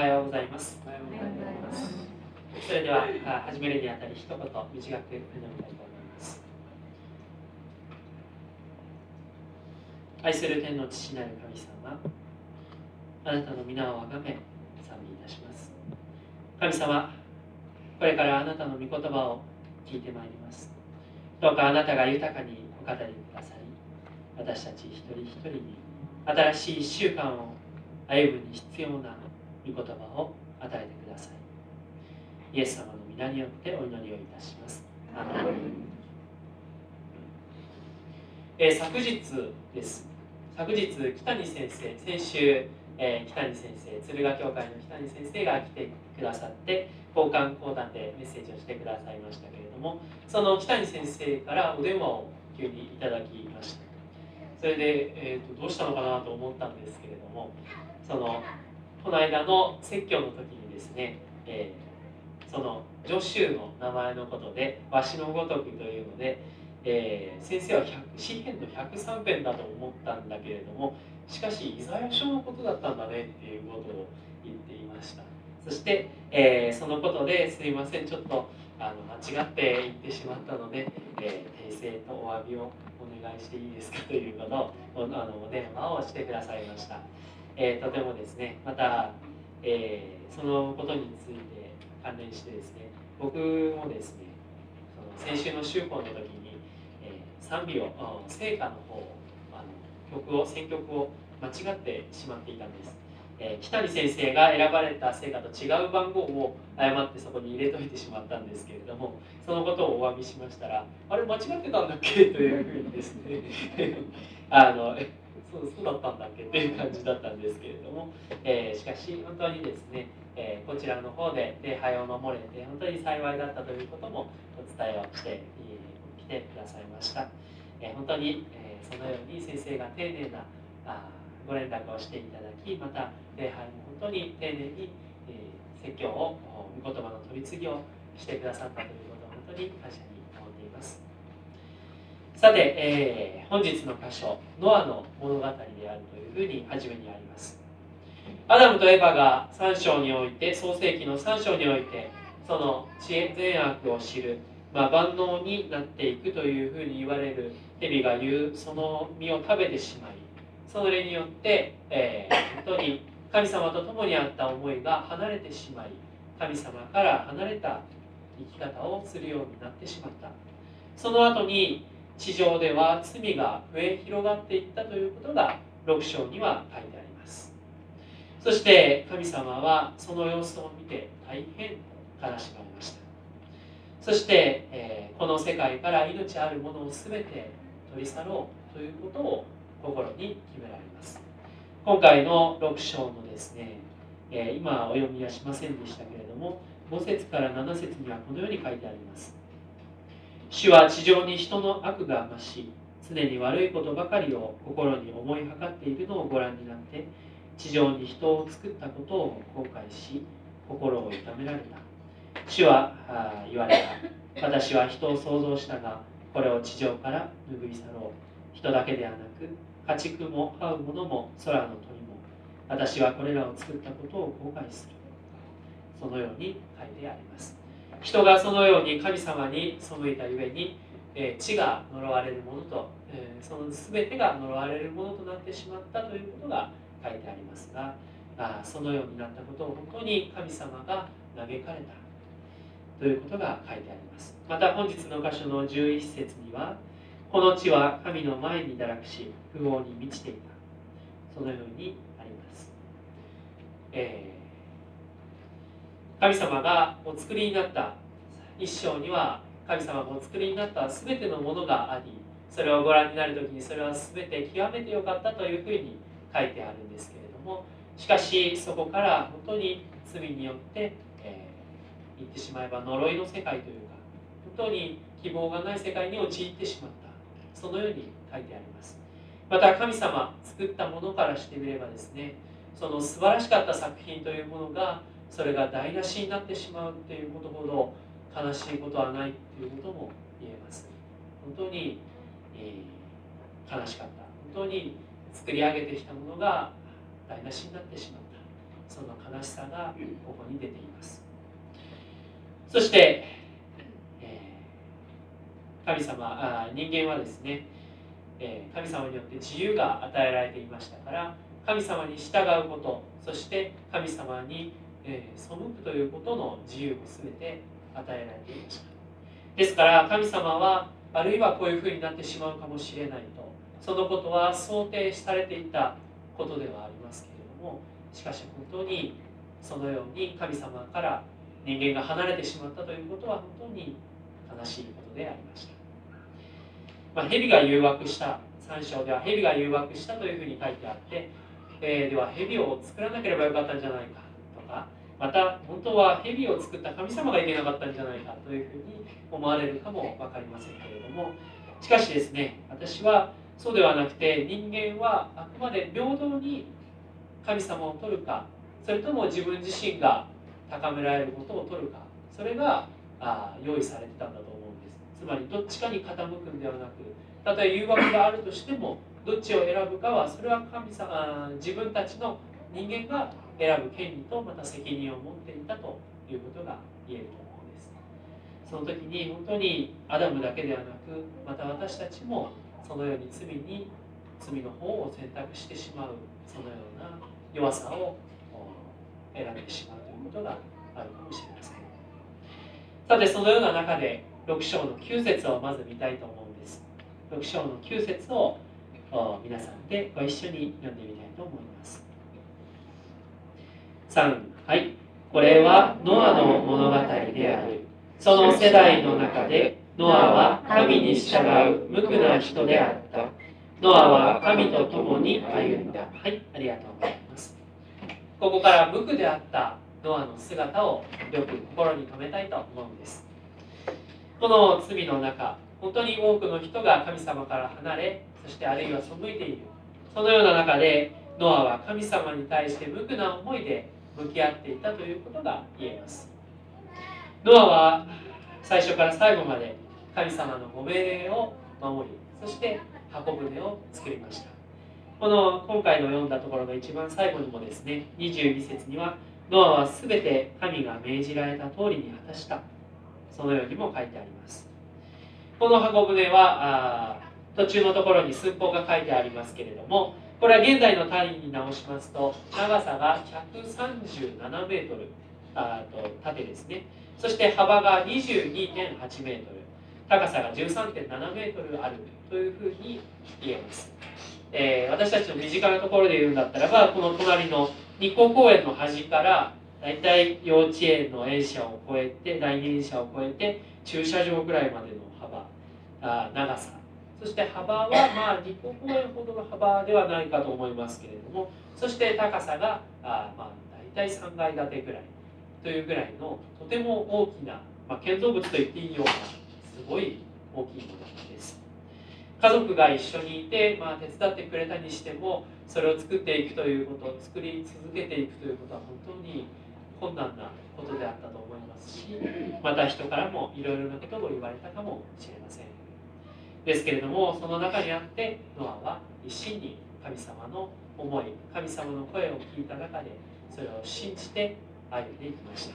はようございます。それでは始めるにあたり一言短く読みたいと思います。愛する天の父なる神様あなたの皆をあがめ賛美いたします。神様これからあなたの御言葉を聞いてまいります。どうかあなたが豊かにお語りくださり私たち一人一人に新しい1週間を歩むに必要な御言葉を与えてください。イエス様の皆によってお祈りをいたします。えー、昨日です。昨日北谷先生先週、えー、北谷先生敦賀教会の北谷先生が来てくださって交換講談でメッセージをしてくださいましたけれどもその北谷先生からお電話を急にいただきました。それで、えーと、どうしたのかなと思ったんですけれどもそのこの間の説教の時にですね、えー、その助手の名前のことで「わしのごとく」というので、えー、先生は詩篇の103編だと思ったんだけれどもしかしイザヤ書のことだったんだねっていうことを言っていました。そして、えー、そのことですいませんちょっとあの間違って言ってしまったので、えー、訂正とお詫びをお願いしていいですかということをあのお電話をしてくださいました、えー、とてもですねまた、えー、そのことについて関連してですね僕もですねその先週の週報の時に、えー、賛美を聖歌の方あの曲を選曲を間違ってしまっていたんです。えー、北谷先生が選ばれた成果と違う番号を誤ってそこに入れといてしまったんですけれどもそのことをお詫びしましたらあれ間違ってたんだっけ？というふうにですね あのそうそうだったんだっけっていう感じだったんですけれども、えー、しかし本当にですね、えー、こちらの方で礼拝を守れて本当に幸いだったということもお伝えをしてきてくださいました、え本当に、えそのように先生が丁寧なあご連絡をしていただきまた礼拝も本当に丁寧に、え、説教を御言葉の取り次ぎをしてくださったということを本当に感謝に思っています。さて、えー、本日の箇所ノアの物語であるというふうに初めにあります。アダムとエヴァが3章において創世紀の3章においてその知恵善悪を知る、まあ、万能になっていくというふうに言われる蛇が言うその実を食べてしまいそれによって、えー、本当に神様と共にあった思いが離れてしまい神様から離れた生き方をするようになってしまった。その後に地上では罪が増え広がっていったということが6章には書いてあります。そして神様はその様子を見て大変悲しまれました。そして、えー、この世界から命あるものを全て取り去ろうということを心に決められます。今回の6章のですね、えー、今お読みはしませんでしたけれども5節から7節にはこのように書いてあります。主は地上に人の悪が増し常に悪いことばかりを心に思いはかっているのをご覧になって地上に人を作ったことを後悔し心を痛められた。主は言われた。私は人を創造したがこれを地上から拭い去ろう。人だけではなく家畜も這うものも空の鳥も私はこれらを作ったことを後悔する。そのように書いてあります。人がそのように神様に背いたゆえに、え、地が呪われるものと、え、その全てが呪われるものとなってしまったということが書いてありますがあそのようになったことを本当に神様が嘆かれたということが書いてあります。また本日の箇所の11節にはこの地は神の前に堕落し不法に満ちていた。そのようにあります、えー、神様がお作りになった一章には神様がお作りになった全てのものがありそれをご覧になる時にそれは全て極めてよかったというふうに書いてあるんですけれどもしかしそこから本当に罪によって、えー、言ってしまえば呪いの世界というか本当に希望がない世界に陥ってしまった。そのように書いてあります。また神様作ったものからしてみればですねその素晴らしかった作品というものがそれが台無しになってしまうということほど悲しいことはないということも言えます。本当に、えー、悲しかった。本当に作り上げてきたものが台無しになってしまった。その悲しさがここに出ています。そして、え神様あ人間はですね、え神様によって自由が与えられていましたから神様に従うことそして神様に、え背くということの自由も全て与えられていました。ですから神様はあるいはこういうふうになってしまうかもしれないと。そのことは想定されていたことではありますけれども。しかし本当にそのように神様から人間が離れてしまったということは本当に悲しいことでありました、まあ、蛇が誘惑した。3章では蛇が誘惑したというふうに書いてあって、えー、では蛇を作らなければよかったんじゃないか。また本当は蛇を作った神様がいけなかったんじゃないかというふうに思われるかも分かりませんけれどもしかしですね私はそうではなくて人間はあくまで平等に神様を取るかそれとも自分自身が高められることを取るかそれがあ用意されてたんだと思うんです。つまりどっちかに傾くんではなくたとえ誘惑があるとしてもどっちを選ぶかはそれは神様自分たちの人間が選ぶ権利とまた責任を持っていたということが言えると思うんです。その時に本当にアダムだけではなくまた私たちもそのように罪に罪の方を選択してしまうそのような弱さを選んでしまうということがあるかもしれません。さてそのような中で6章の9節をまず見たいと思うんです。6章の9節を皆さんでご一緒に読んでみたいと思います。3はいこれはノアの物語であるその世代の中でノアは神に従う無垢な人であった。ノアは神と共に歩んだ。はい、ありがとうございます。ここから無垢であったノアの姿をよく心に留めたいと思うんです。この罪の中、本当に多くの人が神様から離れ、そしてあるいは背いている。そのような中で、ノアは神様に対して無垢な思いで向き合っていたということが言えます。ノアは最初から最後まで神様のご命令を守りそして箱舟を作りました。この今回の読んだところの一番最後にもですね22節にはノアは全て神が命じられた通りに果たした。そのようにも書いてあります。この箱舟は途中のところに寸法が書いてありますけれどもこれは現在の単位に直しますと長さが137メートルあと縦ですね。そして幅が22.8メートル高さが13.7メートルあるというふうに言えます、えー、私たちの身近なところで言うんだったらばこの隣の日光公園の端から大体幼稚園の園舎を越えて第二園舎を越えて駐車場ぐらいまでの幅あ長さ。そして幅はまあ日光公園ほどの幅ではないかと思いますけれどもそして高さがあまあ大体3階建てぐらいというぐらいのとても大きな、まあ、建造物と言っていいようなすごい大きいものです。家族が一緒にいて、まあ、手伝ってくれたにしてもそれを作っていくということ作り続けていくということは本当に困難なことであったと思いますしまた人からもいろいろなことを言われたかもしれません。ですけれどもその中にあってノアは一心に神様の思い神様の声を聞いた中でそれを信じて歩んでいきました。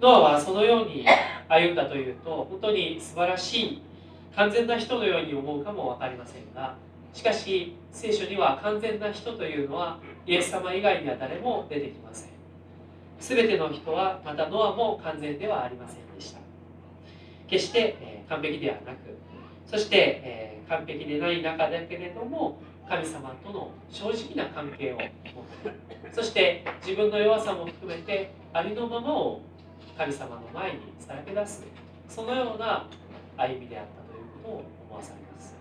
ノアはそのように歩んだというと本当に素晴らしい完全な人のように思うかも分かりませんがしかし聖書には完全な人というのはイエス様以外には誰も出てきません。全ての人はまたノアも完全ではありませんでした。決して、完璧ではなくそして、完璧でない中だけれども神様との正直な関係を持ってそして自分の弱さも含めてありのままを神様の前にさらけ出すそのような歩みであったということを思わされます。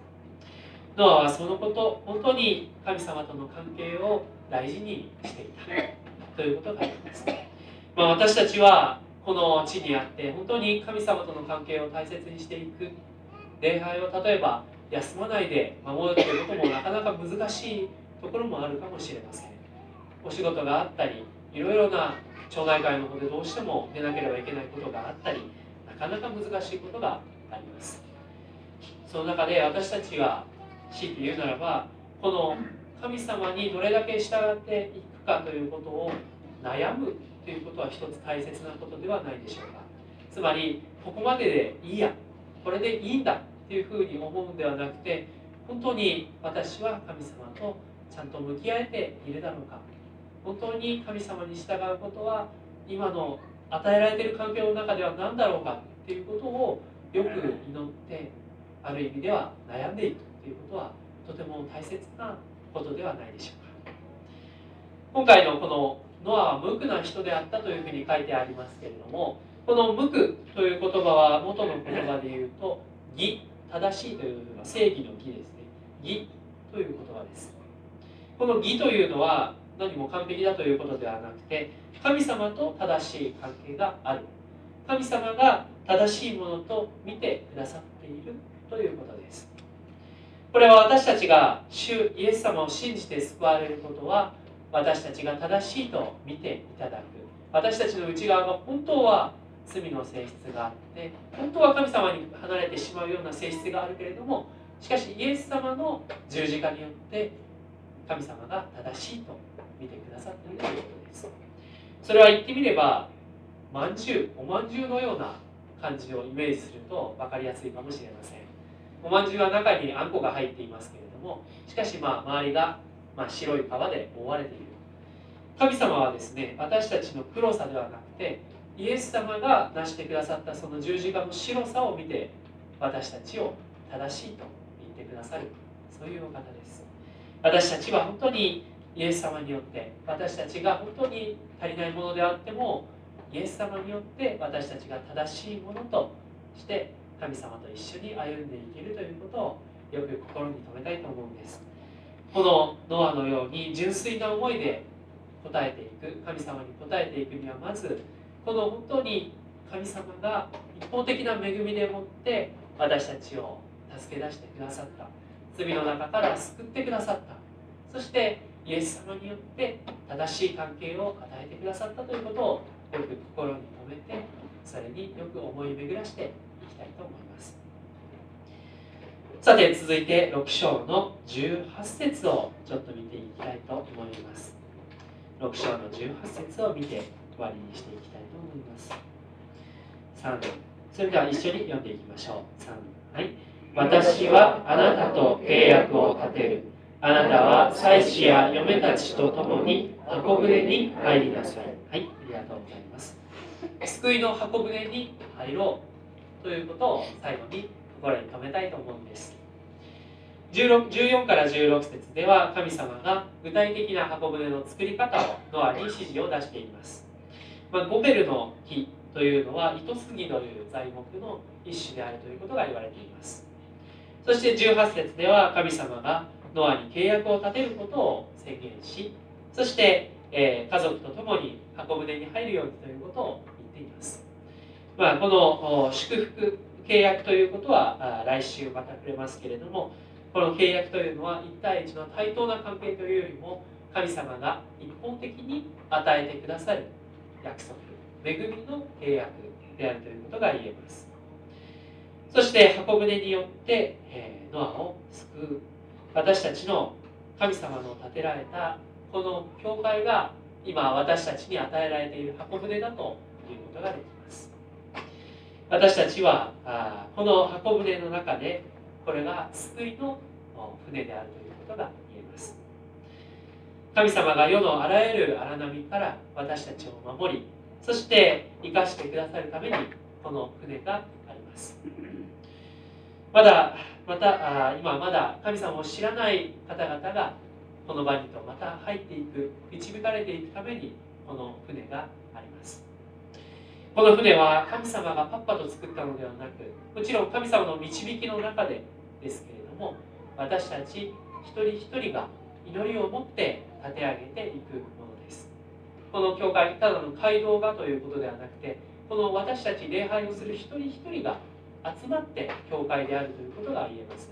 ノアはそのこと本当に神様との関係を大事にしていたということがあります、まあ、私たちはこの地にあって本当に神様との関係を大切にしていく礼拝を例えば休まないで守るということもなかなか難しいところもあるかもしれません。お仕事があったりいろいろな町内会の方でどうしても出なければいけないことがあったりなかなか難しいことがありますその中で私たちが強いて言うならばこの神様にどれだけ従っていくかということを悩むということは一つ大切なことではないでしょうか。つまりここまででいいやこれでいいんだっていうふうに思うんではなくて本当に私は神様とちゃんと向き合えているだろうか。本当に神様に従うことは今の与えられている環境の中では何だろうかっていうことをよく祈ってある意味では悩んでいくということはとても大切なことではないでしょうか。今回のこのノアは無垢な人であったというふうに書いてありますけれどもこの無垢という言葉は元の言葉で言うと義正しいという正義の義ですね。義という言葉です。この義というのは何も完璧だということではなくて神様と正しい関係がある。神様が正しいものと見てくださっているということです。これは私たちが主イエス様を信じて救われることは私たちが正しいと見ていただく。私たちの内側が本当は罪の性質があって本当は神様に離れてしまうような性質があるけれどもしかしイエス様の十字架によって神様が正しいと見てくださっているということです。それは言ってみればまんじゅうおまんじゅうのような感じをイメージすると分かりやすいかもしれません。おまんじゅうは中にあんこが入っていますけれどもしかしまあ周りがま白い皮で覆われている。神様はですね私たちの黒さではなくてイエス様が成してくださったその十字架の白さを見て私たちを正しいと言ってくださる。そういうお方です。私たちは本当にイエス様によって私たちが本当に足りないものであってもイエス様によって私たちが正しいものとして神様と一緒に歩んでいけるということをよく心に留めたいと思うんです。このノアのように純粋な思いで答えていく神様に答えていくにはまずこの本当に神様が一方的な恵みでもって私たちを助け出してくださった。罪の中から救ってくださった。そしてイエス様によって正しい関係を与えてくださったということをよく心に留めてそれによく思い巡らしていきたいと思います。さて続いて6章の18節をちょっと見ていきたいと思います。6章の18節を見て終わりにしていきたいと思います。3それでは一緒に読んでいきましょう。3はい。私はあなたと契約を立てる。あなたは妻子や嫁たちと共に箱舟に入りなさい。はいありがとうございます。救いの箱舟に入ろう。ということを最後に心に留めたいと思うんです。14から16節。では神様が具体的な箱舟の作り方をノアに指示を出しています、まあ、ゴベルの木というのは糸杉という材木の一種であるということが言われています。そして18節。では神様がノアに契約を立てることを宣言しそして、え、家族と共に箱舟に入るようにということを言っています、まあ、この祝福契約ということは来週また触れますけれどもこの契約というのは1対1の対等な関係というよりも神様が一方的に与えてくださる約束恵みの契約であるということが言えます。そして箱舟によって、えノアを救う。私たちの神様の建てられたこの教会が今私たちに与えられている箱舟だということができます。私たちはあこの箱舟の中でこれが救いの船であるということが言えます。神様が世のあらゆる荒波から私たちを守りそして生かしてくださるためにこの船があります。まだまた今まだ神様を知らない方々がこの場にとまた入っていく導かれていくためにこの船があります。この船は神様がパッパと作ったのではなくもちろん神様の導きの中でですけれども私たち一人一人が祈りを持って立て上げていくものです。この教会ただの街道がということではなくてこの私たち礼拝をする一人一人が集まって教会であるということが言えます。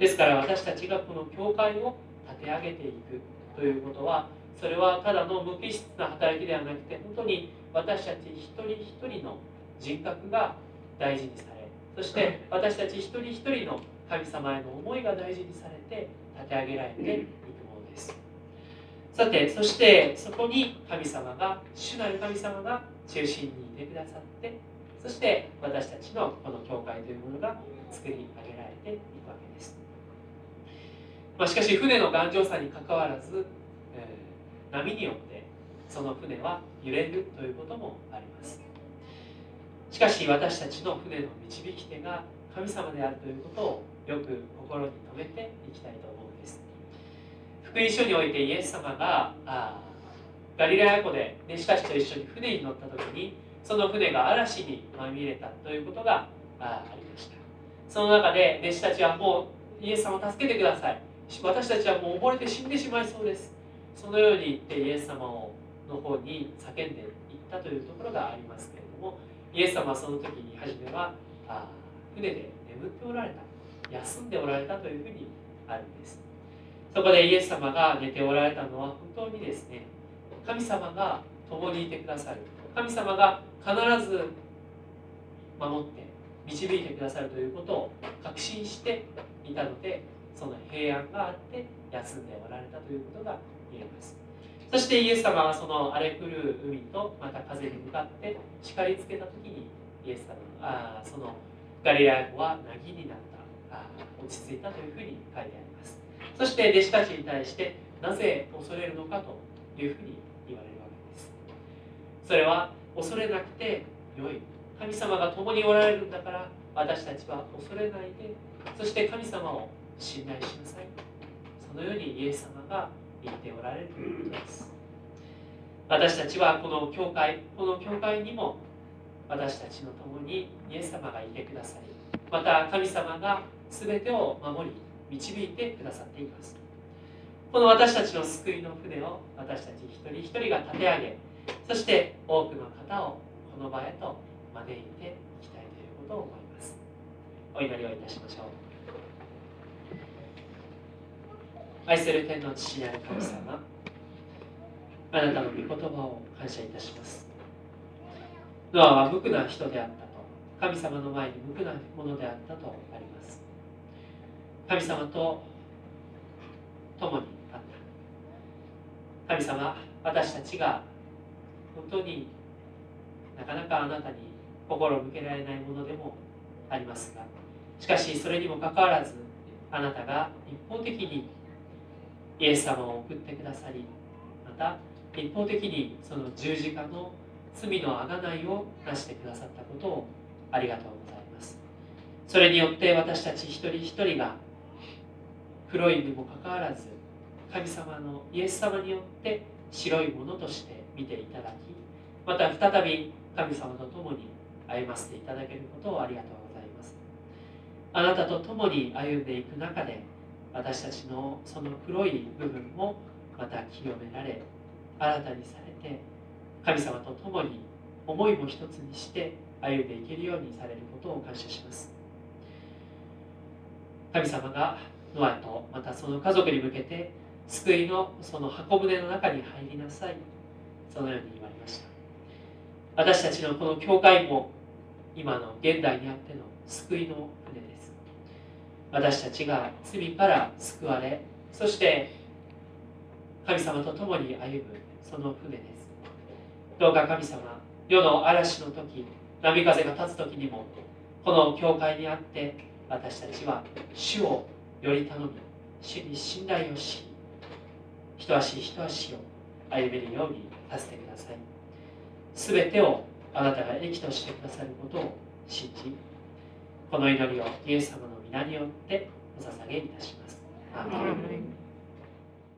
ですから私たちがこの教会を立て上げていくということはそれはただの無機質な働きではなくて本当に私たち一人一人の人格が大事にされそして私たち一人一人の神様への思いが大事にされて立て上げられていくものです。さてそしてそこに神様が主なる神様が中心にいてくださってそして私たちのこの教会というものが作り上げられていくわけです、まあ、しかし船の頑丈さにかかわらず、えー、波によってその船は揺れるということもあります。しかし私たちの船の導き手が神様であるということをよく心に留めていきたいと思うんです。福音書においてイエス様があガリラヤ湖で弟子たちと一緒に船に乗った時にその船が嵐にまみれたということがありました。その中で弟子たちはもうイエス様を助けてください。私たちはもう溺れて死んでしまいそうです。そのように言ってイエス様をの方に叫んでいったというところがありますけれどもイエス様はその時に初めはあ船で眠っておられた。休んでおられたというふうにあるんです。そこでイエス様が寝ておられたのは本当にですね神様が共にいてくださる。神様が必ず守って導いてくださるということを確信していたのでその平安があって休んでおられたということが言えます。そしてイエス様はその荒れ狂う海とまた風に向かって叱りつけた時にイエス様あそのガリラヤ湖は凪になった。あ落ち着いたというふうに書いてあります。そして弟子たちに対してなぜ恐れるのかというふうに言われるわけです。それは恐れなくてよい。神様が共におられるんだから私たちは恐れないで。そして神様を信頼しなさい。そのようにイエス様が言っておられるということです。私たちはこの教会この教会にも私たちの共にイエス様がいてくださりまた神様が全てを守り導いてくださっています。この私たちの救いの船を私たち一人一人が立て上げそして多くの方をこの場へと招いていきたいということを思います。お祈りをいたしましょう。愛する天の父なる神様あなたの御言葉を感謝いたします。ノアは無垢な人であったと神様の前に無垢なものであったとあります。神様と共にあった。神様私たちが本当になかなかあなたに心を向けられないものでもありますがしかしそれにもかかわらずあなたが一方的にイエス様を送ってくださりまた一方的にその十字架の罪のあがないをなしてくださったことをありがとうございます。それによって私たち一人一人が黒いにもかかわらず神様のイエス様によって白いものとして見ていただきまた再び神様と共に歩ませていただけることをありがとうございます。あなたと共に歩んでいく中で私たちのその黒い部分もまた清められ新たにされて神様と共に思いも一つにして歩んでいけるようにされることを感謝します。神様がノアとまたその家族に向けて救いのその箱舟の中に入りなさい。そのように言われました。私たちのこの教会も今の現代にあっての救いの私たちが罪から救われそして神様と共に歩むその船です。どうか神様世の嵐の時波風が立つ時にもこの教会にあって私たちは主をより頼み主に信頼をし一足一足を歩めるようにさせてください。全てをあなたが益としてくださることを信じこの祈りをイエス様の皆によってお捧げいたします。アーメン